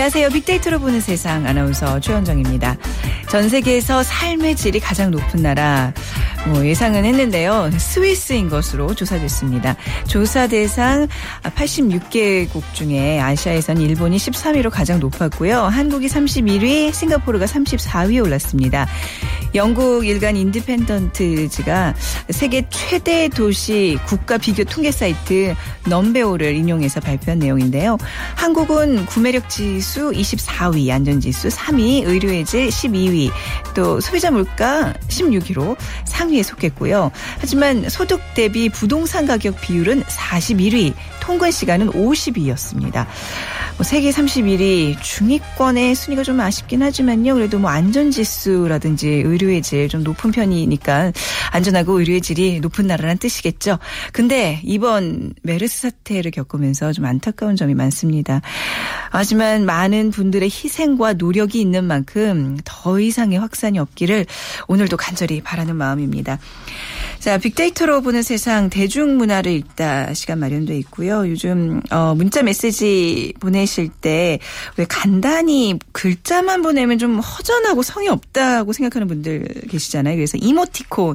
안녕하세요. 빅데이터로 보는 세상 아나운서 최현정입니다. 전 세계에서 삶의 질이 가장 높은 나라 뭐 예상은 했는데요. 스위스인 것으로 조사됐습니다. 조사 대상 86개국 중에 아시아에선 일본이 13위로 가장 높았고요. 한국이 31위, 싱가포르가 34위에 올랐습니다. 영국 일간 인디펜던트지가 세계 최대 도시 국가 비교 통계 사이트 넘베오를 인용해서 발표한 내용인데요. 한국은 구매력 지수 24위, 안전지수 3위, 의료의 질 12위, 또 소비자 물가 16위로 상 위에 속했고요. 하지만 소득 대비 부동산 가격 비율은 41위, 통근 시간은 50위였습니다. 뭐 세계 31위 중위권의 순위가 좀 아쉽긴 하지만요. 그래도 뭐 안전지수라든지 의료의 질 좀 높은 편이니까 안전하고 의료의 질이 높은 나라란 뜻이겠죠. 근데 이번 메르스 사태를 겪으면서 좀 안타까운 점이 많습니다. 하지만 많은 분들의 희생과 노력이 있는 만큼 더 이상의 확산이 없기를 오늘도 간절히 바라는 마음입니다. 자, 빅데이터로 보는 세상 대중문화를 읽다 시간 마련돼 있고요. 요즘 어 문자 메시지 보내 실 때 왜 간단히 글자만 보내면 좀 허전하고 성의 없다고 생각하는 분들 계시잖아요. 그래서 이모티콘이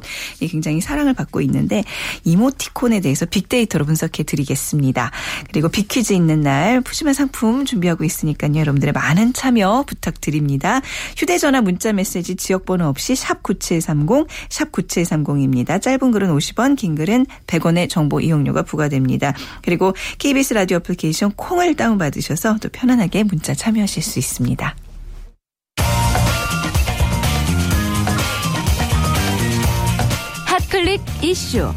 굉장히 사랑을 받고 있는데 이모티콘에 대해서 빅데이터로 분석해 드리겠습니다. 그리고 빅퀴즈 있는 날 푸짐한 상품 준비하고 있으니까요. 여러분들의 많은 참여 부탁드립니다. 휴대전화 문자 메시지 지역번호 없이 샵 9730, 샵 9730입니다. 짧은 글은 50원, 긴 글은 100원의 정보 이용료가 부과됩니다. 그리고 KBS 라디오 애플리케이션 콩을 다운받으셔서 또 편안하게 문자 참여하실 수 있습니다. hot click 이슈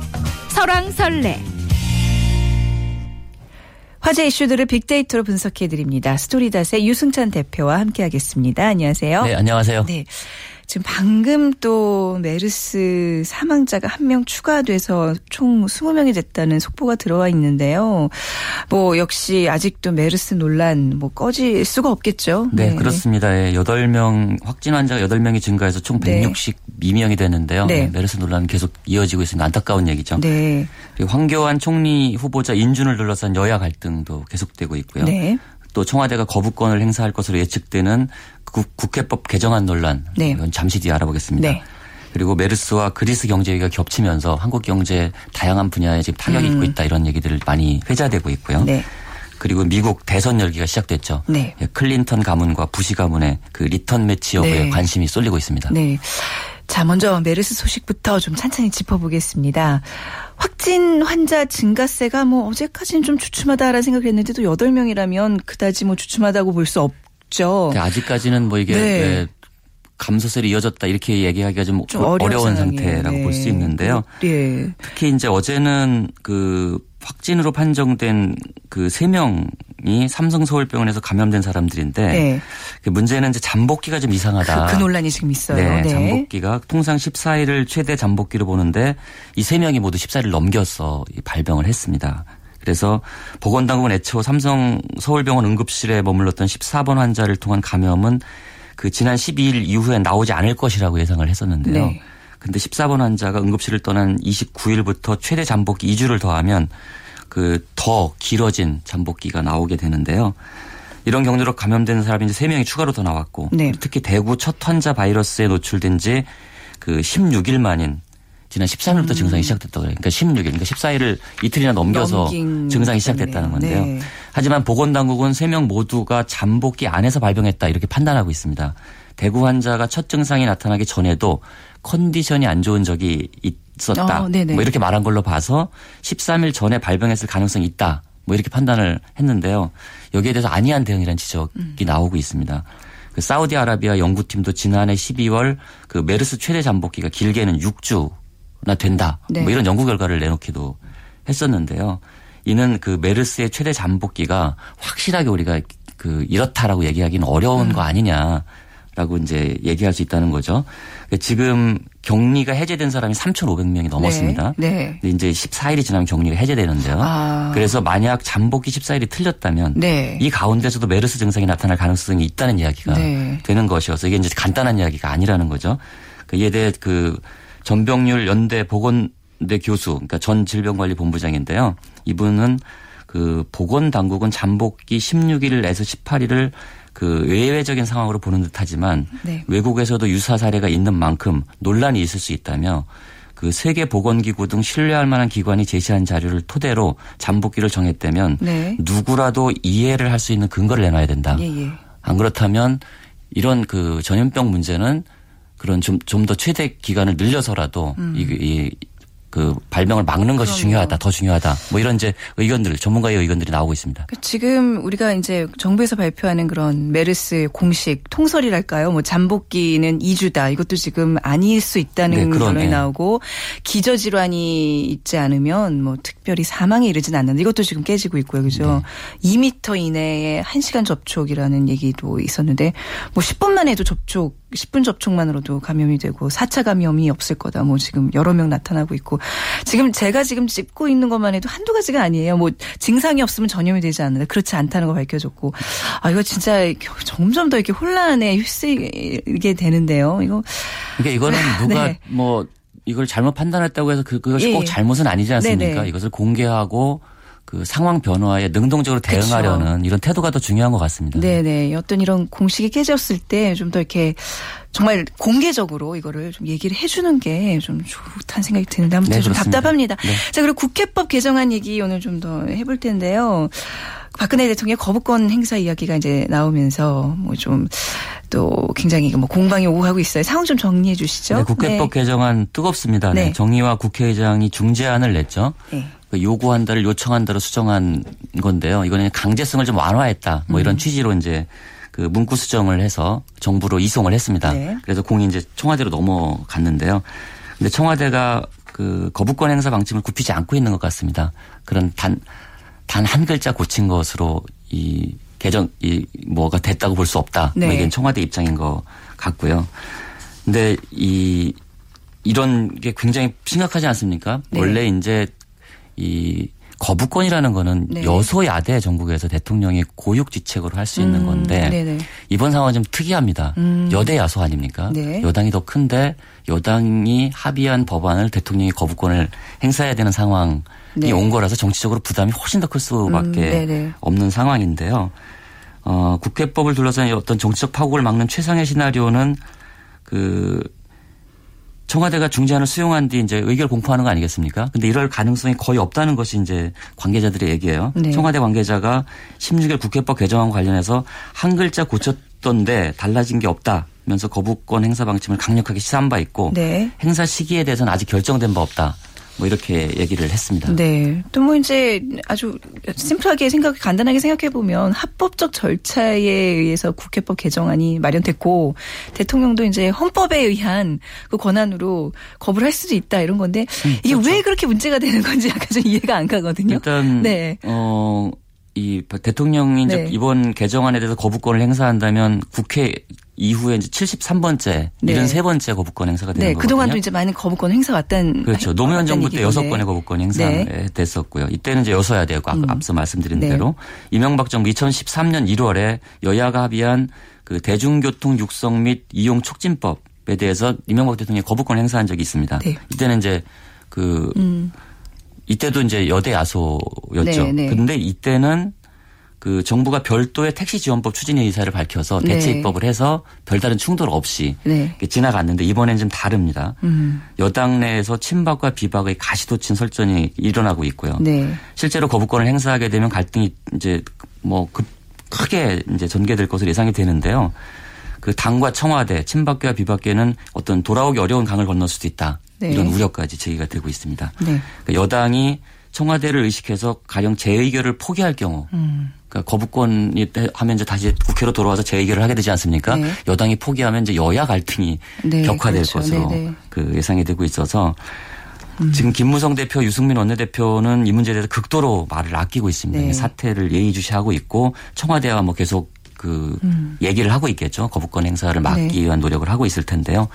설왕설래 화제 이슈들을 빅데이터로 분석해 드립니다. 스토리닷의 유승찬 대표와 함께하겠습니다. 안녕하세요. 네, 안녕하세요. 네. 지금 방금 또 메르스 사망자가 한 명 추가돼서 총 20명이 됐다는 속보가 들어와 있는데요. 뭐 역시 아직도 메르스 논란 뭐 꺼질 수가 없겠죠. 네, 네. 그렇습니다. 예, 8명 확진 환자가 8명이 증가해서 총 162명이 되는데요. 네. 네. 메르스 논란은 계속 이어지고 있으니 안타까운 얘기죠. 네. 그리고 황교안 총리 후보자 인준을 둘러싼 여야 갈등도 계속되고 있고요. 네. 또 청와대가 거부권을 행사할 것으로 예측되는 국회법 개정안 논란 네. 이건 잠시 뒤에 알아보겠습니다. 네. 그리고 메르스와 그리스 경제 위기가 겹치면서 한국 경제 다양한 분야에 지금 타격이 음. 입고 있다 이런 얘기들 많이 회자되고 있고요. 네. 그리고 미국 대선 열기가 시작됐죠. 네. 예, 클린턴 가문과 부시 가문의 그 리턴 매치 여부에 네. 관심이 쏠리고 있습니다. 네. 자, 먼저 메르스 소식부터 좀 찬찬히 짚어보겠습니다. 확진 환자 증가세가 뭐 어제까지는 좀 주춤하다라는 생각을 했는데 도 8명이라면 그다지 뭐 주춤하다고 볼 수 없죠. 아직까지는 뭐 이게 네. 감소세로 이어졌다 이렇게 얘기하기가 좀, 좀 어려운 상태라고 네. 볼수 있는데요. 네. 특히 이제 어제는 그 확진으로 판정된 그 3명 이 삼성 서울병원에서 감염된 사람들인데 네. 그 문제는 이제 잠복기가 좀 이상하다. 그, 그 논란이 지금 있어요. 네, 네. 잠복기가 통상 14일을 최대 잠복기로 보는데 이 3명이 모두 14일을 넘겨서 발병을 했습니다. 그래서 보건당국은 애초 삼성 서울병원 응급실에 머물렀던 14번 환자를 통한 감염은 그 지난 12일 이후에 나오지 않을 것이라고 예상을 했었는데요. 네. 근데 14번 환자가 응급실을 떠난 29일부터 최대 잠복기 2주를 더하면 그 더 길어진 잠복기가 나오게 되는데요. 이런 경로로 감염된 사람이 이제 3명이 추가로 더 나왔고 네. 특히 대구 첫 환자 바이러스에 노출된 지 그 16일 만인 지난 13일부터 음. 증상이 시작됐다고 그래요. 그러니까 16일, 그러니까 14일을 이틀이나 넘겨서 증상이 시작됐다는 건데요. 네. 하지만 보건당국은 3명 모두가 잠복기 안에서 발병했다 이렇게 판단하고 있습니다. 대구 환자가 첫 증상이 나타나기 전에도 컨디션이 안 좋은 적이 있 었다. 어, 뭐 이렇게 말한 걸로 봐서 13일 전에 발병했을 가능성이 있다. 뭐 이렇게 판단을 했는데요. 여기에 대해서 아니한 대응이라는 지적이 음. 나오고 있습니다. 그 사우디아라비아 연구팀도 지난해 12월 그 메르스 최대 잠복기가 길게는 6주나 된다. 네. 뭐 이런 연구 결과를 내놓기도 했었는데요. 이는 그 메르스의 최대 잠복기가 확실하게 우리가 그 이렇다라고 얘기하기는 어려운 음. 거 아니냐. 라고 이제 얘기할 수 있다는 거죠. 지금 격리가 해제된 사람이 3,500명이 넘었습니다. 네. 네. 근데 이제 14일이 지나면 격리가 해제되는데요. 아. 그래서 만약 잠복기 14일이 틀렸다면 네. 이 가운데서도 메르스 증상이 나타날 가능성이 있다는 이야기가 네. 되는 것이어서 이게 이제 간단한 이야기가 아니라는 거죠. 그 이에 대해 그 전병률 연대 보건대 교수, 그러니까 전 질병관리본부장인데요. 이분은 그 보건 당국은 잠복기 16일에서 18일을 그 외외적인 상황으로 보는 듯하지만 네. 외국에서도 유사 사례가 있는 만큼 논란이 있을 수 있다며 그 세계 보건기구 등 신뢰할 만한 기관이 제시한 자료를 토대로 잠복기를 정했다면 네. 누구라도 이해를 할 수 있는 근거를 내놔야 된다. 예, 예. 안 그렇다면 이런 그 전염병 문제는 그런 좀 좀 더 최대 기간을 늘려서라도 이, 이, 그 발병을 막는 것이 음. 그럼요. 중요하다, 더 중요하다. 뭐 이런 이제 의견들, 전문가의 의견들이 나오고 있습니다. 그 지금 우리가 이제 정부에서 발표하는 그런 메르스 공식 통설이랄까요? 뭐 잠복기는 2주다. 이것도 지금 아닐 수 있다는 네. 결론이 나오고 기저 질환이 있지 않으면 뭐 특별히 사망에 이르진 않는다. 이것도 지금 깨지고 있고요. 그죠? 네. 2미터 이내에 1시간 접촉이라는 얘기도 있었는데 뭐 10분만 해도 접촉 10분 접촉만으로도 감염이 되고 4차 감염이 없을 거다. 뭐 지금 여러 명 나타나고 있고 지금 제가 지금 짚고 있는 것만 해도 한두 가지가 아니에요. 뭐 증상이 없으면 전염이 되지 않는다. 그렇지 않다는 거 밝혀졌고 아 이거 진짜 점점 더 이렇게 혼란에 휩쓸게 되는데요. 이거 그러니까 이거는 누가 네. 뭐 이걸 잘못 판단했다고 해서 그, 그것이 예, 꼭 예. 잘못은 아니지 않습니까? 네네. 이것을 공개하고 그 상황 변화에 능동적으로 대응하려는 이런 태도가 더 중요한 것 같습니다. 네네 어떤 이런 공식이 깨졌을 때 좀 더 이렇게 정말 공개적으로 이거를 좀 얘기를 해주는 게 좀 좋다는 생각이 드는데 아무튼 네, 좀. 답답합니다. 네. 자 그리고 국회법 개정안 얘기 오늘 좀 더 해볼 텐데요. 박근혜 대통령 의 거부권 행사 이야기가 이제 나오면서 뭐 좀 또 굉장히 뭐 공방이 오가고 있어요. 상황 좀 정리해 주시죠. 네, 국회법 개정안 뜨겁습니다. 네. 네. 정의와 국회의장이 중재안을 냈죠. 네. 그 요구한다를 요청한다로 수정한 건데요. 이거는 강제성을 좀 완화했다. 뭐 음. 이런 취지로 이제 그 문구 수정을 해서 정부로 이송을 했습니다. 네. 그래서 공이 이제 청와대로 넘어갔는데요. 근데 청와대가 그 거부권 행사 방침을 굽히지 않고 있는 것 같습니다. 그런 단, 단 한 글자 고친 것으로 이 개정, 이 뭐가 됐다고 볼 수 없다. 네. 뭐 이게 청와대 입장인 것 같고요. 근데 이 이런 게 굉장히 심각하지 않습니까? 네. 원래 이제 이 거부권이라는 거는 네. 여소야대 전국에서 대통령이 고육지책으로 할 수 있는 음, 건데 네네. 이번 상황은 좀 특이합니다. 음. 여대 야소 아닙니까? 네. 여당이 더 큰데 여당이 합의한 법안을 대통령이 거부권을 행사해야 되는 상황이 네. 온 거라서 정치적으로 부담이 훨씬 더 클 수밖에 음. 없는 상황인데요. 어, 국회법을 둘러싼 어떤 정치적 파국을 막는 최상의 시나리오는 그 청와대가 중재안을 수용한 뒤 이제 의결 공포하는 거 아니겠습니까? 근데 이럴 가능성이 거의 없다는 것이 이제 관계자들의 얘기예요. 네. 청와대 관계자가 16일 국회법 개정안 관련해서 한 글자 고쳤던데 달라진 게 없다 면서 거부권 행사 방침을 강력하게 시사한 바 있고 네. 행사 시기에 대해서는 아직 결정된 바 없다. 뭐 이렇게 얘기를 했습니다. 네. 또 뭐 이제 아주 심플하게 생각, 간단하게 생각해 보면 합법적 절차에 의해서 국회법 개정안이 마련됐고 대통령도 이제 헌법에 의한 그 권한으로 거부를 할 수도 있다 이런 건데 이게 왜 그렇게 문제가 되는 건지 약간 좀 이해가 안 가거든요. 일단 네. 어. 이 대통령이 이제 네. 이번 개정안에 대해서 거부권을 행사한다면 국회 이후에 이제 73번째, 네. 73번째 거부권 행사가 되는 네. 거거든요. 그동안도 이제 많은 거부권 행사 왔단 그렇죠. 노무현 정부 때 여섯 건의 거부권 행사 네. 됐었고요. 이때는 이제 여서야 되고 아까 음. 앞서 말씀드린 네. 대로 이명박 정부 2013년 1월에 여야가 합의한 그 대중교통 육성 및 이용 촉진법에 대해서 이명박 대통령이 거부권 행사한 적이 있습니다. 네. 이때는 이제 그 음. 이때도 이제 여대 야소였죠. 네, 네. 근데 이때는 그 정부가 별도의 택시 지원법 추진의 의사를 밝혀서 대체 네. 입법을 해서 별다른 충돌 없이 네. 지나갔는데 이번엔 좀 다릅니다. 음. 여당 내에서 친박과 비박의 가시도친 설전이 일어나고 있고요. 네. 실제로 거부권을 행사하게 되면 갈등이 이제 뭐 급, 크게 이제 전개될 것으로 예상이 되는데요. 그 당과 청와대, 친박계와 비박계는 어떤 돌아오기 어려운 강을 건널 수도 있다. 네. 이런 우려까지 제기가 되고 있습니다. 네. 그러니까 여당이 청와대를 의식해서 가령 재의결을 포기할 경우 음. 그러니까 거부권이 하면 이제 다시 국회로 돌아와서 재의결을 하게 되지 않습니까? 네. 여당이 포기하면 이제 여야 갈등이 네, 격화될 그렇죠. 것으로 네, 네. 그 예상이 되고 있어서 음. 지금 김무성 대표, 유승민 원내대표는 이 문제에 대해서 극도로 말을 아끼고 있습니다. 네. 사태를 예의주시하고 있고 청와대와 뭐 계속 그 음. 얘기를 하고 있겠죠. 거부권 행사를 막기 네. 위한 노력을 하고 있을 텐데요.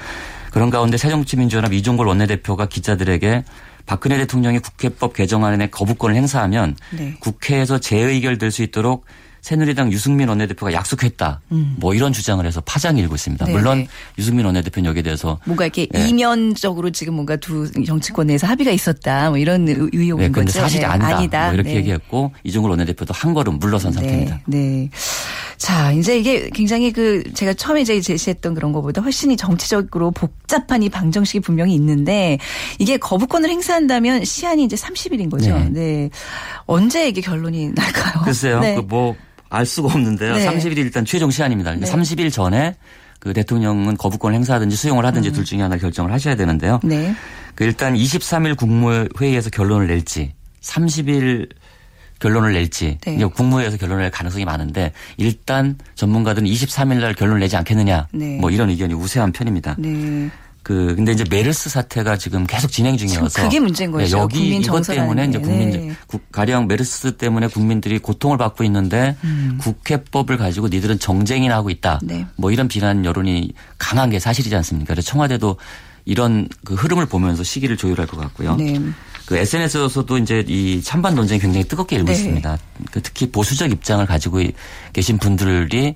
그런 가운데 새정치민주연합 이종걸 원내대표가 기자들에게 박근혜 대통령이 국회법 개정안에 거부권을 행사하면 네. 국회에서 재의결될 수 있도록 새누리당 유승민 원내대표가 약속했다. 음. 뭐 이런 주장을 해서 파장이 일고 있습니다. 네, 물론 네. 유승민 원내대표는 여기에 대해서 뭔가 이렇게 네. 이면적으로 지금 뭔가 두 정치권 내에서 합의가 있었다. 뭐 이런 의- 의혹인 네, 근데 거죠. 사실이 네, 아니다. 아니다. 뭐 이렇게 네. 얘기했고 이종걸 원내대표도 한 걸음 물러선 상태입니다. 네. 네. 자, 이제 이게 굉장히 그 제가 처음에 이제 제시했던 그런 것보다 훨씬 정치적으로 복잡한 이 방정식이 분명히 있는데 이게 거부권을 행사한다면 시한이 이제 30일인 거죠. 네. 네. 언제 이게 결론이 날까요? 글쎄요. 네. 그뭐 알 수가 없는데요. 네. 30일이 일단 최종 시한입니다. 네. 30일 전에 그 대통령은 거부권을 행사하든지 수용을 하든지 음. 둘 중에 하나 결정을 하셔야 되는데요. 네. 그 일단 23일 국무회의에서 결론을 낼지 30일 결론을 낼지 네. 국무회에서 결론을 낼 가능성이 많은데 일단 전문가들은 23일 날 결론을 내지 않겠느냐 네. 뭐 이런 의견이 우세한 편입니다. 네. 그 근데 이제 메르스 사태가 지금 계속 진행 중이어서 그게 문제인 네, 거죠. 여기 이것 때문에 이제 국민 네. 가령 메르스 때문에 국민들이 고통을 받고 있는데 음. 국회법을 가지고 니들은 정쟁이나 하고 있다. 네. 뭐 이런 비난 여론이 강한 게 사실이지 않습니까? 그래서 청와대도 이런 그 흐름을 보면서 시기를 조율할 것 같고요. 네. 그 SNS에서도 이제 이 찬반 논쟁이 굉장히 뜨겁게 일고 네. 있습니다. 그 특히 보수적 입장을 가지고 계신 분들이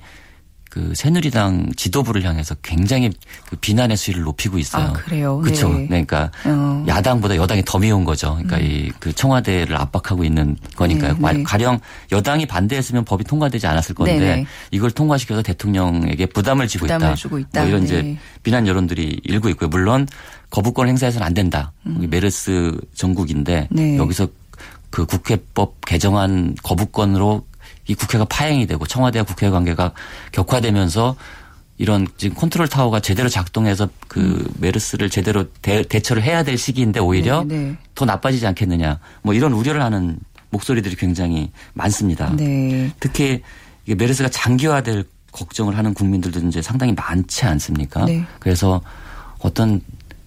그 새누리당 지도부를 향해서 굉장히 그 비난의 수위를 높이고 있어요. 아, 그래요. 그렇죠. 네. 그러니까 어. 야당보다 여당이 더 미운 거죠. 그러니까 음. 이그 청와대를 압박하고 있는 거니까요. 네, 네. 가령 여당이 반대했으면 법이 통과되지 않았을 건데 네, 네. 이걸 통과시켜서 대통령에게 부담을 지고 부담을 있다. 주고 있다. 뭐 이런 이제 네. 비난 여론들이 일고 있고요. 물론 거부권 행사해서는 안 된다. 음. 메르스 정국인데 여기서 그 국회법 개정안 거부권으로 이 국회가 파행이 되고 청와대와 국회 관계가 격화되면서 이런 지금 컨트롤 타워가 제대로 작동해서 그 음. 메르스를 제대로 대, 처를 해야 될 시기인데 오히려 네, 네. 더 나빠지지 않겠느냐 뭐 이런 우려를 하는 목소리들이 굉장히 많습니다. 네. 특히 이게 메르스가 장기화될 걱정을 하는 국민들도 이제 상당히 많지 않습니까? 네. 그래서 어떤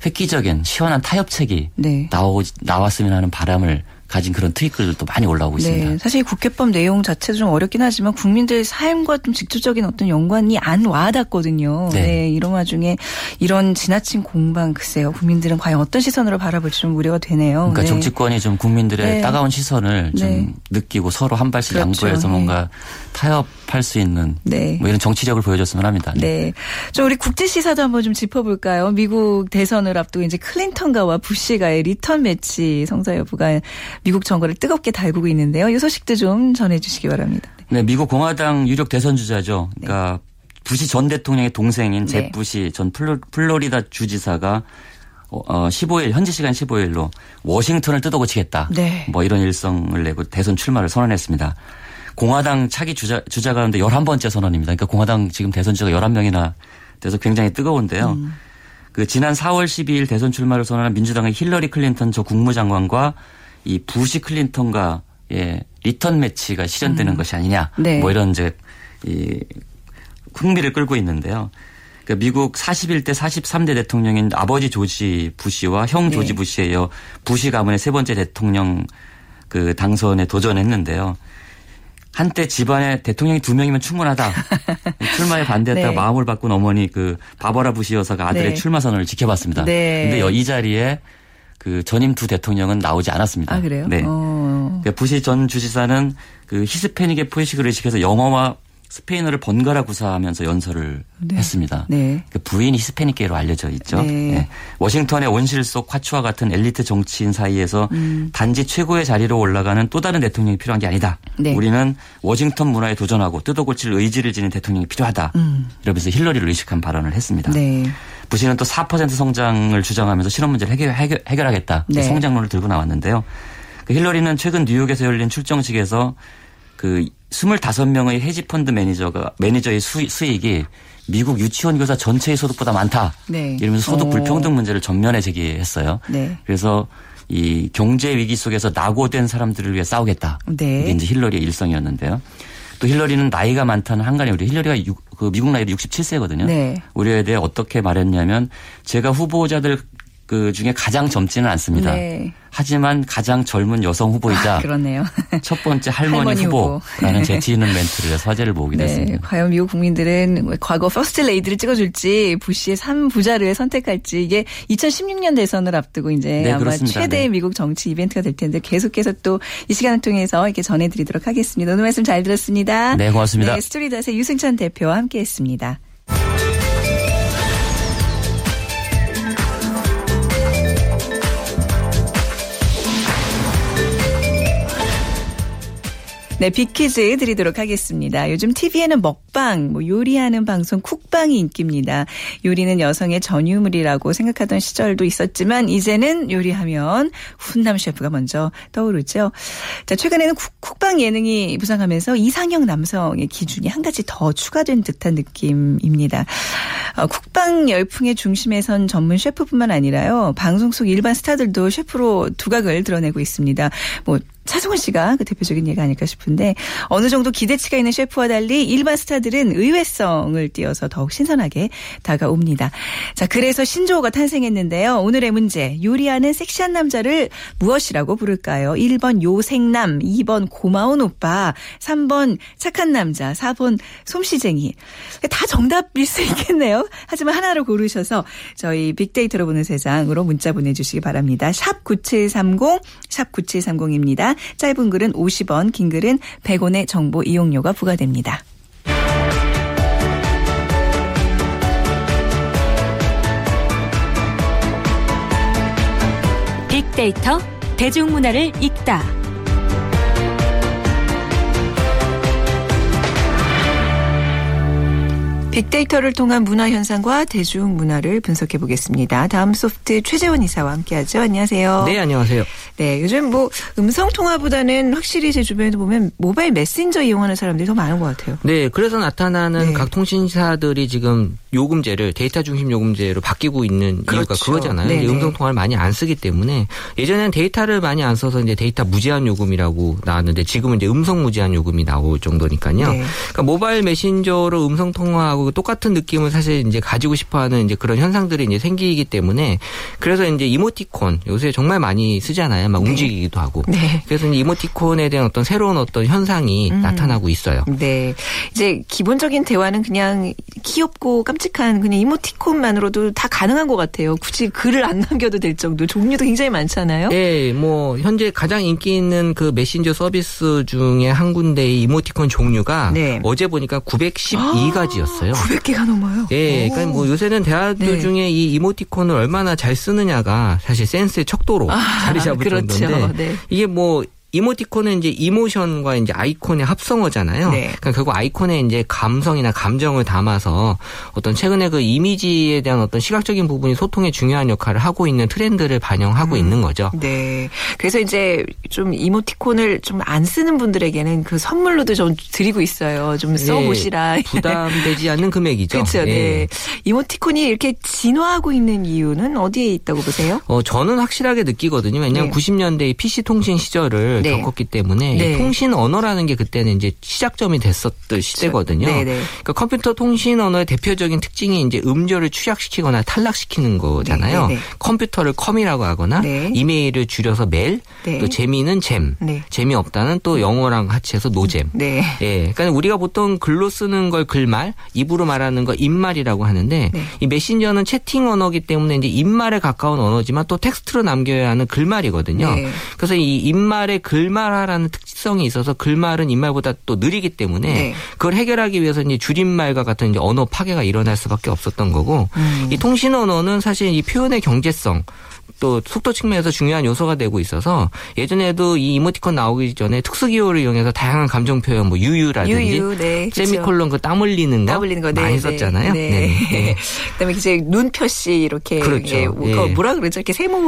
획기적인 시원한 타협책이 네. 나오, 나왔으면 하는 바람을 가진 그런 트윗글도 많이 올라오고 네. 있습니다. 사실 국회법 내용 자체도 좀 어렵긴 하지만 국민들의 삶과 좀 직접적인 어떤 연관이 안 와닿거든요. 네. 네. 이런 와중에 이런 지나친 공방 글쎄요. 국민들은 과연 어떤 시선으로 바라볼지 좀 우려가 되네요. 그러니까 네. 정치권이 좀 국민들의 네. 따가운 시선을 좀 네. 느끼고 서로 한 발씩 그렇죠. 양보해서 뭔가 타협 할 수 있는 네. 뭐 이런 정치력을 보여줬으면 합니다. 네. 네. 좀 우리 국제 시사도 한번 좀 짚어볼까요? 미국 대선을 앞두고 이제 클린턴가와 부시가의 리턴 매치 성사 여부가 미국 정가를 뜨겁게 달구고 있는데요. 이 소식도 좀 전해주시기 바랍니다. 네, 미국 공화당 유력 대선 주자죠. 그러니까 부시 전 대통령의 동생인 네. 젭 부시 전 플로, 리다 주지사가 어, 15일 현지 시간 15일로 워싱턴을 뜯어고치겠다. 네. 뭐 이런 일성을 내고 대선 출마를 선언했습니다. 공화당 차기 주자, 주자 가운데 11번째 선언입니다. 그러니까 공화당 지금 대선 주자가 11명이나 돼서 굉장히 뜨거운데요. 음. 그 지난 4월 12일 대선 출마를 선언한 민주당의 힐러리 클린턴 전 국무장관과 이 부시 클린턴가의 리턴 매치가 실현되는 음. 것이 아니냐. 네. 뭐 이런 이제 이 흥미를 끌고 있는데요. 그러니까 미국 41대 43대 대통령인 아버지 조지 부시와 형 네. 조지 부시에 이어 부시 가문의 세 번째 대통령 그 당선에 도전했는데요. 한때 집안에 대통령이 두 명이면 충분하다. 출마에 반대했다가 네. 마음을 바꾼 어머니 그 바버라 부시 여사가 아들의 네. 출마 선언을 지켜봤습니다. 네. 근데 이 자리에 그 전임 두 대통령은 나오지 않았습니다. 아, 그래요? 네. 어. 그러니까 부시 전 주지사는 그 히스패닉의 포식을 의식해서 영어와 스페인어를 번갈아 구사하면서 연설을 네. 했습니다. 네. 그 부인이 히스패닉계로 알려져 있죠. 네. 네. 워싱턴의 온실 속 화초와 같은 엘리트 정치인 사이에서 음. 단지 최고의 자리로 올라가는 또 다른 대통령이 필요한 게 아니다. 네. 우리는 워싱턴 문화에 도전하고 뜯어고칠 의지를 지닌 대통령이 필요하다. 음. 이러면서 힐러리를 의식한 발언을 했습니다. 네. 부시는 또 4% 성장을 주장하면서 실업 문제를 해결, 해결 하겠다 네. 성장론을 들고 나왔는데요. 그 힐러리는 최근 뉴욕에서 열린 출정식에서 그 25명의 헤지펀드 매니저가 매니저의 수, 수익이 미국 유치원 교사 전체의 소득보다 많다. 네. 이러면서 소득 불평등 문제를 전면에 제기했어요. 네. 그래서 이 경제 위기 속에서 낙오된 사람들을 위해 싸우겠다. 네. 이게 이제 힐러리의 일성이었는데요. 또 힐러리는 나이가 많다는 한간에 우리 힐러리가 6, 그 미국 나이도 67세거든요. 네. 우리에 대해 어떻게 말했냐면 제가 후보자들 그 중에 가장 젊지는 않습니다. 네. 하지만 가장 젊은 여성 후보이자 아. 첫 번째 할머니, 할머니 후보라는 재치 있는 멘트를 해서 화제를 모으게 네. 됐습니다. 과연 미국 국민들은 과거 퍼스트 레이디를 찍어줄지 부시의 3부자를 선택할지 이게 2016년 대선을 앞두고 이제 네, 아마 그렇습니다. 최대의 네. 미국 정치 이벤트가 될 텐데 계속해서 또 이 시간을 통해서 이렇게 전해드리도록 하겠습니다. 오늘 말씀 잘 들었습니다. 네, 고맙습니다. 네, 스토리닷의 유승찬 대표와 함께했습니다. 네, 빅퀴즈 드리도록 하겠습니다. 요즘 TV에는 먹방, 뭐 요리하는 방송 쿡방이 인기입니다. 요리는 여성의 전유물이라고 생각하던 시절도 있었지만 이제는 요리하면 훈남 셰프가 먼저 떠오르죠. 자, 최근에는 쿡, 쿡방 예능이 부상하면서 이상형 남성의 기준이 한 가지 더 추가된 듯한 느낌입니다. 어, 쿡방 열풍의 중심에 선 전문 셰프뿐만 아니라요. 방송 속 일반 스타들도 셰프로 두각을 드러내고 있습니다. 뭐 차승원 씨가 그 대표적인 예가 아닐까 싶은데 어느 정도 기대치가 있는 셰프와 달리 일반 스타들은 의외성을 띄어서 더욱 신선하게 다가옵니다. 자, 그래서 신조어가 탄생했는데요. 오늘의 문제. 요리하는 섹시한 남자를 무엇이라고 부를까요? 1번 요생남, 2번 고마운 오빠, 3번 착한 남자, 4번 솜씨쟁이. 다 정답일 수 있겠네요. 하지만 하나로 고르셔서 저희 빅데이터로 보는 세상으로 문자 보내주시기 바랍니다. 샵 9730, 샵 9730입니다. 짧은 글은 50원, 긴 글은 100원의 정보 이용료가 부과됩니다. 빅데이터 대중문화를 읽다. 빅데이터를 통한 문화 현상과 대중 문화를 분석해 보겠습니다. 다음 소프트 최재원 이사와 함께하죠. 안녕하세요. 네, 안녕하세요. 네, 요즘 뭐 음성 통화보다는 확실히 제 주변에도 보면 모바일 메신저 이용하는 사람들이 더 많은 것 같아요. 네, 그래서 나타나는 네. 각 통신사들이 지금 요금제를 데이터 중심 요금제로 바뀌고 있는 이유가 그렇죠. 그거잖아요. 네네. 이제 음성 통화를 많이 안 쓰기 때문에 예전에는 데이터를 많이 안 써서 이제 데이터 무제한 요금이라고 나왔는데 지금은 이제 음성 무제한 요금이 나올 정도니까요. 네. 그러니까 모바일 메신저로 음성 통화하고 똑같은 느낌을 사실 이제 가지고 싶어 하는 이제 그런 현상들이 이제 생기기 때문에 그래서 이제 이모티콘 요새 정말 많이 쓰잖아요. 막 움직이기도 하고. 네. 그래서 이모티콘에 대한 어떤 새로운 어떤 현상이 음. 나타나고 있어요. 네. 이제 기본적인 대화는 그냥 귀엽고 깜찍한 그냥 이모티콘만으로도 다 가능한 것 같아요. 굳이 글을 안 남겨도 될 정도. 종류도 굉장히 많잖아요. 네, 뭐 현재 가장 인기 있는 그 메신저 서비스 중에 한 군데의 이모티콘 종류가 네. 어제 보니까 912가지였어요. 900개가 넘어요. 예, 오. 그러니까 뭐 요새는 대화들 네. 중에 이 이모티콘을 얼마나 잘 쓰느냐가 사실 센스의 척도로 자리 잡을 그렇죠. 정도인데 네. 이게 뭐 이모티콘은 이제 이모션과 이제 아이콘의 합성어잖아요. 네. 그러니까 결국 아이콘에 이제 감성이나 감정을 담아서 어떤 최근에 그 이미지에 대한 어떤 시각적인 부분이 소통에 중요한 역할을 하고 있는 트렌드를 반영하고 있는 거죠. 네. 그래서 이제 좀 이모티콘을 좀 안 쓰는 분들에게는 그 선물로도 좀 드리고 있어요. 좀 써보시라. 예, 부담되지 않는 금액이죠. 그렇죠. 예. 네. 이모티콘이 이렇게 진화하고 있는 이유는 어디에 있다고 보세요? 어, 저는 확실하게 느끼거든요. 왜냐하면 네. 90년대 PC 통신 시절을 네. 겪었기 때문에 네. 이 통신 언어라는 게 그때는 이제 시작점이 됐었던 시대거든요. 네, 네. 그러니까 컴퓨터 통신 언어의 대표적인 특징이 이제 음절을 축약시키거나 탈락시키는 거잖아요. 네, 네, 네. 컴퓨터를 컴이라고 하거나 네. 이메일을 줄여서 멜, 네. 또 재미는 잼, 네. 재미없다는 또 영어랑 같이 해서 노잼. 네. 예, 그러니까 우리가 보통 글로 쓰는 걸 글말, 입으로 말하는 거 입말이라고 하는데 네. 이 메신저는 채팅 언어기 때문에 이제 입말에 가까운 언어지만 또 텍스트로 남겨야 하는 글말이거든요. 네. 그래서 이 입말에 글말하라는 특성이 있어서 글말은 입말보다 또 느리기 때문에 네. 그걸 해결하기 위해서 이제 줄임말과 같은 이제 언어 파괴가 일어날 수밖에 없었던 거고 음. 이 통신 언어는 사실 이 표현의 경제성 또 속도 측면에서 중요한 요소가 되고 있어서 예전에도 이 이모티콘 나오기 전에 특수 기호를 이용해서 다양한 감정 표현 뭐 유유라든지 유유, 네. 세미콜론 그 땀 흘리는 거 땀 흘리는 거, 네, 많이 네. 썼잖아요. 네. 네. 네. 그다음에 이제 눈 표시 이렇게 그렇죠. 예, 뭐, 예. 뭐라 그러죠? 이렇게 세모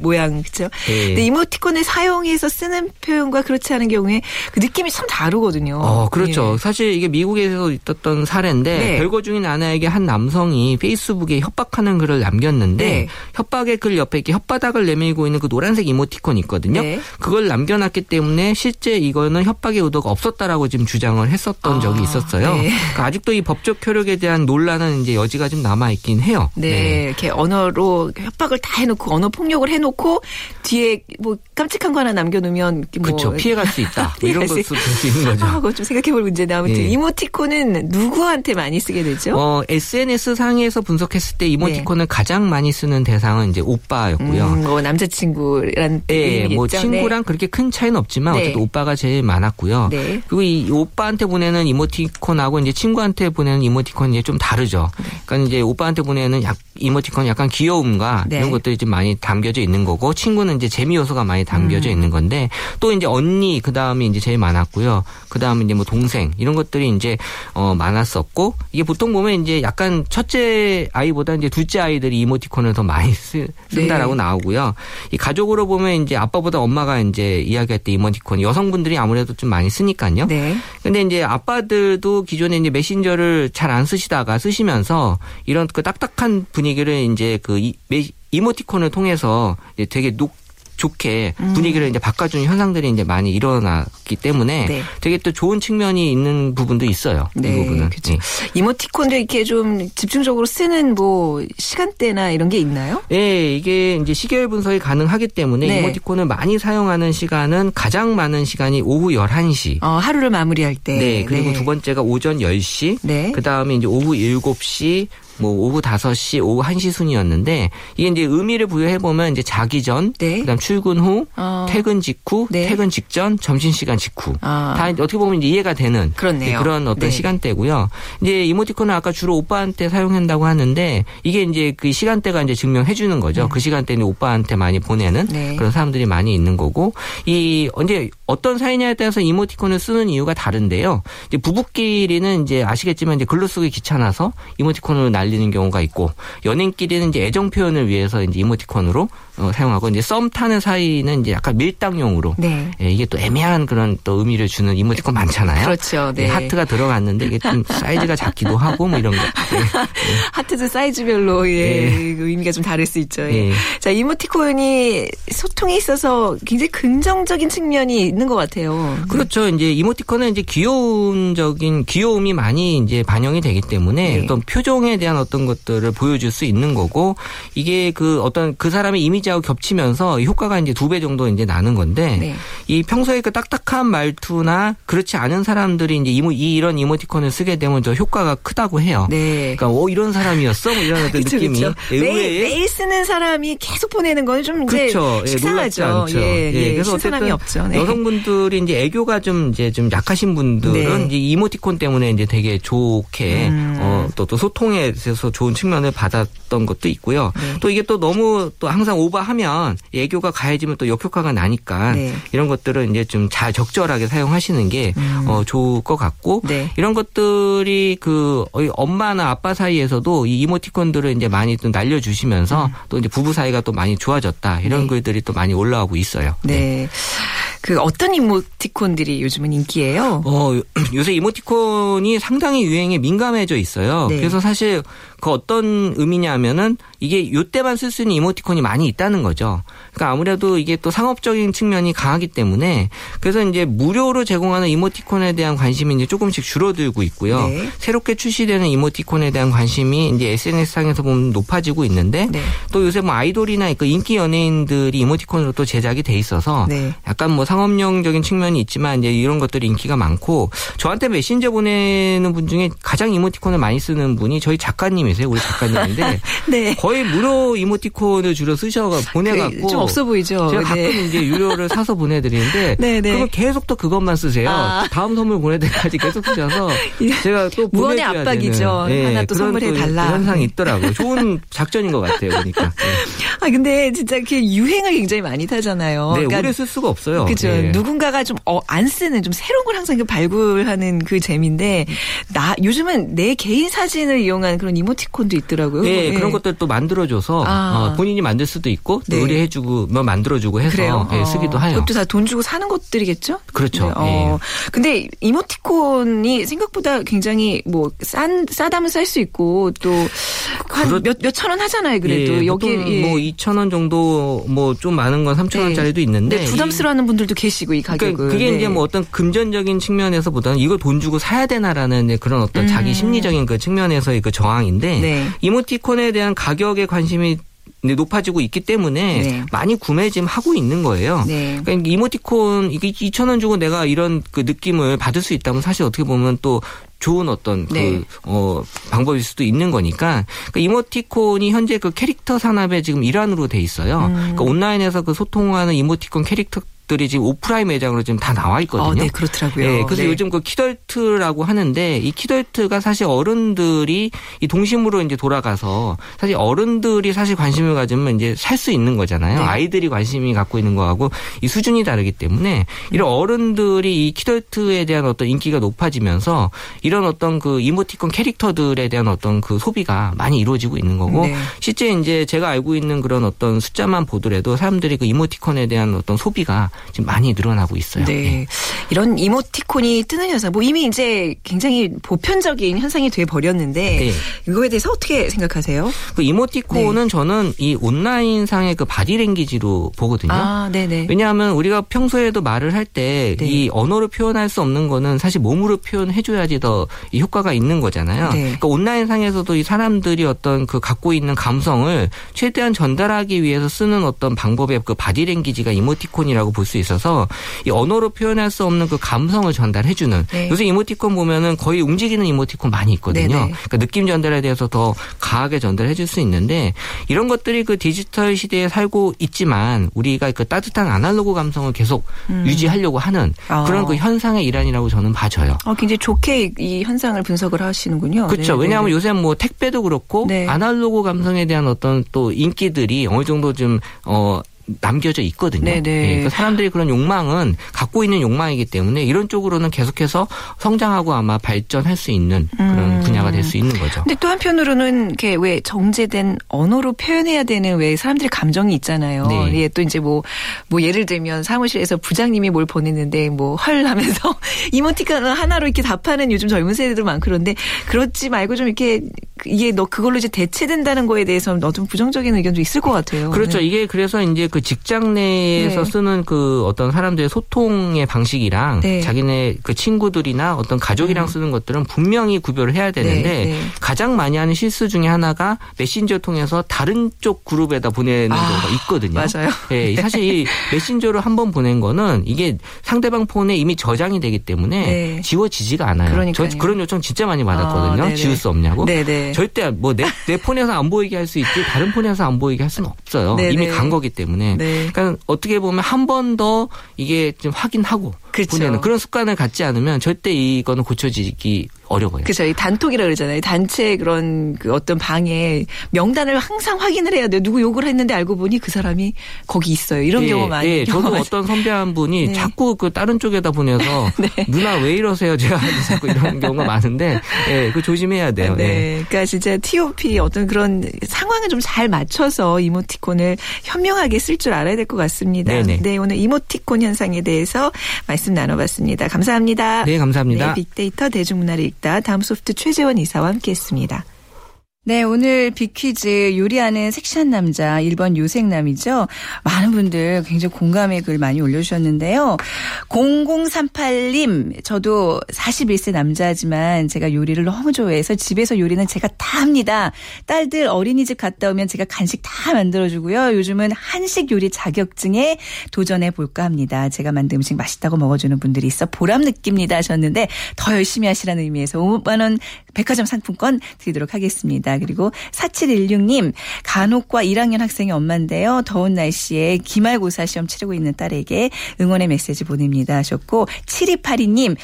모양 그렇죠? 예. 근데 이모티콘을 사용해서 쓰는 표현과 그렇지 않은 경우에 그 느낌이 참 다르거든요. 어, 그렇죠. 예. 사실 이게 미국에서 있었던 사례인데 네. 별거 중인 아내에게 한 남성이 페이스북에 협박하는 글을 남겼는데 네. 협박의 글 옆에 이렇게 혓바닥을 내밀고 있는 그 노란색 이모티콘 있거든요. 네. 그걸 남겨놨기 때문에 실제 이거는 협박의 의도가 없었다라고 지금 주장을 했었던 아, 적이 있었어요. 네. 그러니까 아직도 이 법적 효력에 대한 논란은 이제 여지가 좀 남아 있긴 해요. 네, 이렇게 언어로 협박을 다 해놓고 언어 폭력을 해놓고 뒤에 뭐 깜찍한 거 하나 남겨놓으면 뭐 그렇죠. 피해갈 수 있다. 뭐 이런 피해갈 것도 될수 있는 거죠. 아, 그거 좀 생각해볼 문제인데 아무튼 네. 이모티콘은 누구한테 많이 쓰게 되죠? 어, SNS 상에서 분석했을 때 이모티콘을 가장 많이 쓰는 대상은 이제 오빠였고 요. 음, 뭐 남자친구란 예, 의미겠죠? 뭐 친구랑 그렇게 큰 차이는 없지만 네. 어쨌든 오빠가 제일 많았고요. 네. 그리고 이 오빠한테 보내는 이모티콘하고 이제 친구한테 보내는 이모티콘이 좀 다르죠. 그러니까 이제 오빠한테 보내는 약, 이모티콘 약간 귀여움과 네. 이런 것들이 좀 많이 담겨져 있는 거고 친구는 이제 재미 요소가 많이 담겨져 음. 있는 건데 또 이제 언니 그 다음에 이제 제일 많았고요. 그 다음에 이제 뭐 동생 이런 것들이 이제 어 많았었고 이게 보통 보면 이제 약간 첫째 아이보다 이제 둘째 아이들이 이모티콘을 더 많이 쓰, 쓴다 라고 네. 나오고요. 이 가족으로 보면 이제 아빠보다 엄마가 이제 이야기할 때 이모티콘 여성분들이 아무래도 좀 많이 쓰니까요. 네. 근데 이제 아빠들도 기존에 이제 메신저를 잘 안 쓰시다가 쓰시면서 이런 그 딱딱한 분위기를 이제 그 이, 메- 이모티콘을 통해서 되게 녹 좋게 분위기를 이제 바꿔주는 현상들이 이제 많이 일어났기 때문에 네. 되게 또 좋은 측면이 있는 부분도 있어요. 네, 이 부분은. 그렇죠. 예. 이모티콘도 이렇게 좀 집중적으로 쓰는 뭐 시간대나 이런 게 있나요? 예, 이게 이제 시계열 분석이 가능하기 때문에 네. 이모티콘을 많이 사용하는 시간은 가장 많은 시간이 오후 11시. 어, 하루를 마무리할 때. 네, 그리고 두 번째가 오전 10시. 네. 그 다음에 이제 오후 7시, 뭐 오후 5시, 오후 1시 순이었는데 이게 이제 의미를 부여해 보면 이제 자기 전, 네. 그다음 출근 후, 어. 퇴근 직후, 네. 퇴근 직전, 점심 시간 직후. 아. 다 어떻게 보면 이제 이해가 되는 그렇네요. 런 어떤 네. 시간대고요. 이제 이모티콘은 아까 주로 오빠한테 사용한다고 하는데 이게 이제 그 시간대가 이제 증명해 주는 거죠. 그 시간대는 오빠한테 많이 보내는 음. 네. 그런 사람들이 많이 있는 거고 이 언제 어떤 사이냐에 따라서 이모티콘을 쓰는 이유가 다른데요. 이제 부부끼리는 이제 아시겠지만 이제 글로 쓰기 귀찮아서 이모티콘으로 날리는 경우가 있고 연인끼리는 이제 애정 표현을 위해서 이제 이모티콘으로 어, 사용하고 이제 썸 타는 사이는 이제 약간 밀당용으로 네. 예, 이게 또 애매한 그런 또 의미를 주는 이모티콘 많잖아요. 그렇죠. 네. 예, 하트가 들어갔는데 이게 좀 사이즈가 작기도 하고 뭐 이런 거. 하트도 사이즈별로 예, 예. 그 의미가 좀 다를 수 있죠. 예. 예. 자 이모티콘이 소통에 있어서 굉장히 긍정적인 측면이 있는 것 같아요. 그렇죠. 이제 이모티콘은 이제 귀여운적인 귀여움이 많이 이제 반영이 되기 때문에 네. 어떤 표정에 대한 어떤 것들을 보여줄 수 있는 거고 이게 그 어떤 그 사람의 이미지하고 겹치면서 효과가 이제 두 배 정도 이제 나는 건데 네. 이 평소에 그 딱딱한 말투나 그렇지 않은 사람들이 이제 이모 이 이런 이모티콘을 쓰게 되면 더 효과가 크다고 해요. 네. 그러니까 어 이런 사람이었어 뭐 이런 어떤 그쵸, 느낌이 그쵸. 예, 매일, 매일 쓰는 사람이 계속 보내는 거는 좀 이제 그렇죠. 예, 식상하죠. 않죠. 예, 예. 그래서 어쨌든 없죠. 네. 여성분 들이 이제 애교가 좀 이제 좀 약하신 분들은 네. 이제 이모티콘 때문에 이제 되게 좋게 음. 어, 또, 또 소통에 있어서 좋은 측면을 받았던 것도 있고요. 네. 또 이게 또 너무 또 항상 오버하면 애교가 가해지면 또 역효과가 나니까 네. 이런 것들은 이제 좀 잘 적절하게 사용하시는 게 어, 좋을 것 같고 음. 네. 이런 것들이 그 엄마나 아빠 사이에서도 이 이모티콘들을 이제 많이 또 날려주시면서 또 이제 부부 사이가 또 많이 좋아졌다 이런 음. 네. 글들이 또 많이 올라오고 있어요. 네. 그 어떤 이모티콘들이 요즘은 인기예요? 어, 요새 이모티콘이 상당히 유행에 민감해져 있어요. 네. 그래서 사실 그 어떤 의미냐면은 이게 요때만 쓸 수 있는 이모티콘이 많이 있다는 거죠. 그러니까 아무래도 이게 또 상업적인 측면이 강하기 때문에 그래서 이제 무료로 제공하는 이모티콘에 대한 관심이 이제 조금씩 줄어들고 있고요. 네. 새롭게 출시되는 이모티콘에 대한 관심이 이제 SNS상에서 보면 높아지고 있는데 네. 또 요새 뭐 아이돌이나 그 인기 연예인들이 이모티콘으로 또 제작이 돼 있어서 네. 약간 뭐 상업용적인 측면이 있지만 이제 이런 것들이 인기가 많고 저한테 메신저 보내는 분 중에 가장 이모티콘을 많이 쓰는 분이 저희 작가님이 세요. 우리 작가님인데 네. 거의 무료 이모티콘을 주로 쓰셔가 보내갖고 그, 좀 없어 보이죠. 제가 가끔 네. 이제 유료를 사서 보내드리는데 네, 네. 그러면 계속 또 그것만 쓰세요. 아. 다음 선물 보낼 때까지 계속 쓰셔서 제가 또 무언의 압박이죠. 예, 하나 또 선물해 달라. 현상이 있더라고요. 좋은 작전인 것 같아요. 그러니까. 네. 아 근데 진짜 그 유행을 굉장히 많이 타잖아요. 네, 그러니까 오래 쓸 수가 없어요. 그죠. 예. 누군가가 좀안 쓰는 좀 새로운 걸 항상 그 발굴하는 그 재미인데 나 요즘은 내 개인 사진을 이용한 그런 이모티 콘도 있더라고요. 네, 예. 그런 것들 또 만들어줘서 아. 어, 본인이 만들 수도 있고 또 네. 의뢰해주고 뭐 만들어주고 해서. 예, 어, 쓰기도 해요. 그것도 다 돈 주고 사는 것들이겠죠? 그렇죠. 네, 어. 근데 이모티콘이 생각보다 굉장히 뭐 싼 싸다면 쌀 수 있고 또 한 몇 몇천 원 하잖아요. 그래도 예, 여기 예. 뭐 2천 원 정도 뭐 좀 많은 건 3천 네. 원짜리도 있는데 네, 부담스러워하는 분들도 계시고 이 가격을. 그러니까 그게 네. 이제 뭐 어떤 금전적인 측면에서보다는 이거 돈 주고 사야 되나라는 그런 어떤 자기 심리적인 그 측면에서의 그 저항인데 음. 네. 이모티콘에 대한 가격에 관심이 높아지고 있기 때문에 네. 많이 구매 지금 하고 있는 거예요. 네. 그러니까 이모티콘 이게 2천 원 주고 내가 이런 그 느낌을 받을 수 있다면 사실 어떻게 보면 또 좋은 어떤 네. 그, 어, 방법일 수도 있는 거니까. 그러니까 이모티콘이 현재 그 캐릭터 산업의 지금 일환으로 돼 있어요. 음. 그러니까 온라인에서 그 소통하는 이모티콘 캐릭터 것들이 지금 오프라인 매장으로 지금 다 나와 있거든요. 어, 네, 그렇더라고요. 네, 그래서 네. 요즘 그 키덜트라고 하는데 이 키덜트가 사실 어른들이 이 동심으로 이제 돌아가서 사실 어른들이 사실 관심을 가지면 이제 살 수 있는 거잖아요. 네. 아이들이 관심이 갖고 있는 거하고 이 수준이 다르기 때문에 이런 어른들이 이 키덜트에 대한 어떤 인기가 높아지면서 이런 어떤 그 이모티콘 캐릭터들에 대한 어떤 그 소비가 많이 이루어지고 있는 거고 네. 실제 이제 제가 알고 있는 그런 어떤 숫자만 보더라도 사람들이 그 이모티콘에 대한 어떤 소비가 지금 많이 늘어나고 있어요. 네. 이런 이모티콘이 뜨는 현상, 뭐 이미 이제 굉장히 보편적인 현상이 돼 버렸는데 네. 이거에 대해서 어떻게 생각하세요? 그 이모티콘은 저는 이 온라인 상의 그 바디랭귀지로 보거든요. 아, 네네. 왜냐하면 우리가 평소에도 말을 할 때이 네. 언어로 표현할 수 없는 거는 사실 몸으로 표현해줘야지 더 이 효과가 있는 거잖아요. 네. 그러니까 온라인 상에서도 이 사람들이 어떤 그 갖고 있는 감성을 최대한 전달하기 위해서 쓰는 어떤 방법의 그 바디랭귀지가 이모티콘이라고 볼수 있어서 이 언어로 표현할 수 없는 그 감성을 전달해주는 네. 요새 이모티콘 보면은 거의 움직이는 이모티콘 많이 있거든요. 네네. 그러니까 느낌 전달에 대해서 더 강하게 전달해 줄 수 있는데 이런 것들이 그 디지털 시대에 살고 있지만 우리가 그 따뜻한 아날로그 감성을 계속 유지하려고 하는 음. 아. 그런 그 현상의 일환이라고 저는 봐져요. 어, 굉장히 좋게 이 현상을 분석을 하시는군요. 그렇죠. 네, 왜냐하면 네. 요새 뭐 택배도 그렇고 네. 아날로그 감성에 대한 어떤 또 인기들이 어느 정도 좀 어. 남겨져 있거든요. 네네. 예, 그러니까 사람들이 그런 욕망은 갖고 있는 욕망이기 때문에 이런 쪽으로는 계속해서 성장하고 아마 발전할 수 있는 그런 음. 분야가 될 수 있는 거죠. 근데 또 한편으로는 이렇게 왜 정제된 언어로 표현해야 되는 왜 사람들의 감정이 있잖아요. 네. 예, 또 이제 뭐, 뭐 예를 들면 사무실에서 부장님이 뭘 보냈는데 뭐 헐 하면서 이모티콘 하나로 이렇게 답하는 요즘 젊은 세대들 많고 그런데 그렇지 말고 좀 이렇게 이게 너 그걸로 이제 대체된다는 거에 대해서 어떤 부정적인 의견도 있을 것 같아요. 그렇죠. 네. 이게 그래서 이제 그 직장 내에서 네. 쓰는 그 어떤 사람들의 소통의 방식이랑 네. 자기네 그 친구들이나 어떤 가족이랑 쓰는 것들은 분명히 구별을 해야 되는데 네, 네. 가장 많이 하는 실수 중에 하나가 메신저 통해서 다른 쪽 그룹에다 보내는 아, 경우가 있거든요. 맞아요. 예, 사실 이 메신저로 한 번 보낸 거는 이게 상대방 폰에 이미 저장이 되기 때문에 네. 지워지지가 않아요. 그러니까요. 저 그런 요청 진짜 많이 받았거든요. 아. 지울 수 없냐고. 네네. 절대 뭐내 내 폰에서 안 보이게 할 수 있지 다른 폰에서 안 보이게 할 수는 없어요. 네네. 이미 간 거기 때문에. 네. 그러니까 어떻게 보면 한 번 더 이게 좀 확인하고 그렇죠. 보내는 그런 습관을 갖지 않으면 절대 이거는 고쳐지기 어려워요. 그렇죠. 이 단톡이라 그러잖아요. 단체 그런 그 어떤 방에 명단을 항상 확인을 해야 돼요. 누구 욕을 했는데 알고 보니 그 사람이 거기 있어요. 이런 예, 경우 많이 예, 저도. 어떤 선배 한 분이 네. 자꾸 그 다른 쪽에다 보내서 누나 왜 이러세요? 제가 자꾸 이런 경우가 많은데 예, 그 조심해야 돼요. 네. 예. 그러니까 진짜 TOP 어떤 그런 상황을 좀 잘 맞춰서 이모티콘을 현명하게 쓸 줄 알아야 될 것 같습니다. 네네. 네, 오늘 이모티콘 현상에 대해서 말씀 나눠봤습니다. 감사합니다. 네, 감사합니다. 네, 빅데이터 대중문화를 읽다 다음 소프트 최재원 이사와 함께했습니다. 네, 오늘 빅퀴즈 요리하는 섹시한 남자 1번 요생남이죠. 많은 분들 굉장히 공감의 글 많이 올려주셨는데요. 0038님, 저도 41세 남자지만 제가 요리를 너무 좋아해서 집에서 요리는 제가 다 합니다. 딸들 어린이집 갔다 오면 제가 간식 다 만들어주고요. 요즘은 한식 요리 자격증에 도전해 볼까 합니다. 제가 만든 음식 맛있다고 먹어주는 분들이 있어 보람 느낍니다 하셨는데 더 열심히 하시라는 의미에서 5만 원 백화점 상품권 드리도록 하겠습니다. 그리고 4716님 간호과 1학년 학생의 엄마인데요. 더운 날씨에 기말고사 시험 치르고 있는 딸에게 응원의 메시지 보냅니다 하셨고 7282님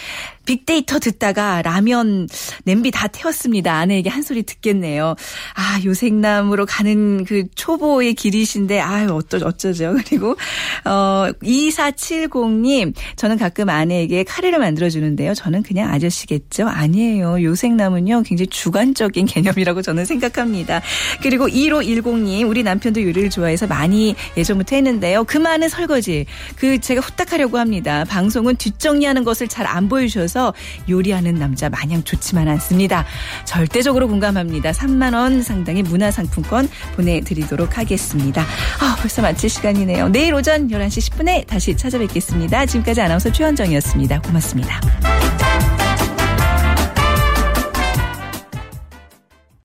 빅데이터 듣다가 라면 냄비 다 태웠습니다. 아내에게 한 소리 듣겠네요. 아, 요생남으로 가는 그 초보의 길이신데, 아유, 어쩌, 어쩌죠. 그리고, 어, 2470님, 저는 가끔 아내에게 카레를 만들어주는데요. 저는 그냥 아저씨겠죠? 아니에요. 요생남은요, 굉장히 주관적인 개념이라고 저는 생각합니다. 그리고 1510님, 우리 남편도 요리를 좋아해서 많이 예전부터 했는데요. 그 많은 설거지, 그 제가 후딱하려고 합니다. 방송은 뒷정리하는 것을 잘 안 보여주셔서 요리하는 남자 마냥 좋지만 않습니다. 절대적으로 공감합니다. 3만 원 상당의 문화상품권 보내드리도록 하겠습니다. 아, 벌써 마칠 시간이네요. 내일 오전 11시 10분에 다시 찾아뵙겠습니다. 지금까지 아나운서 최현정이었습니다. 고맙습니다.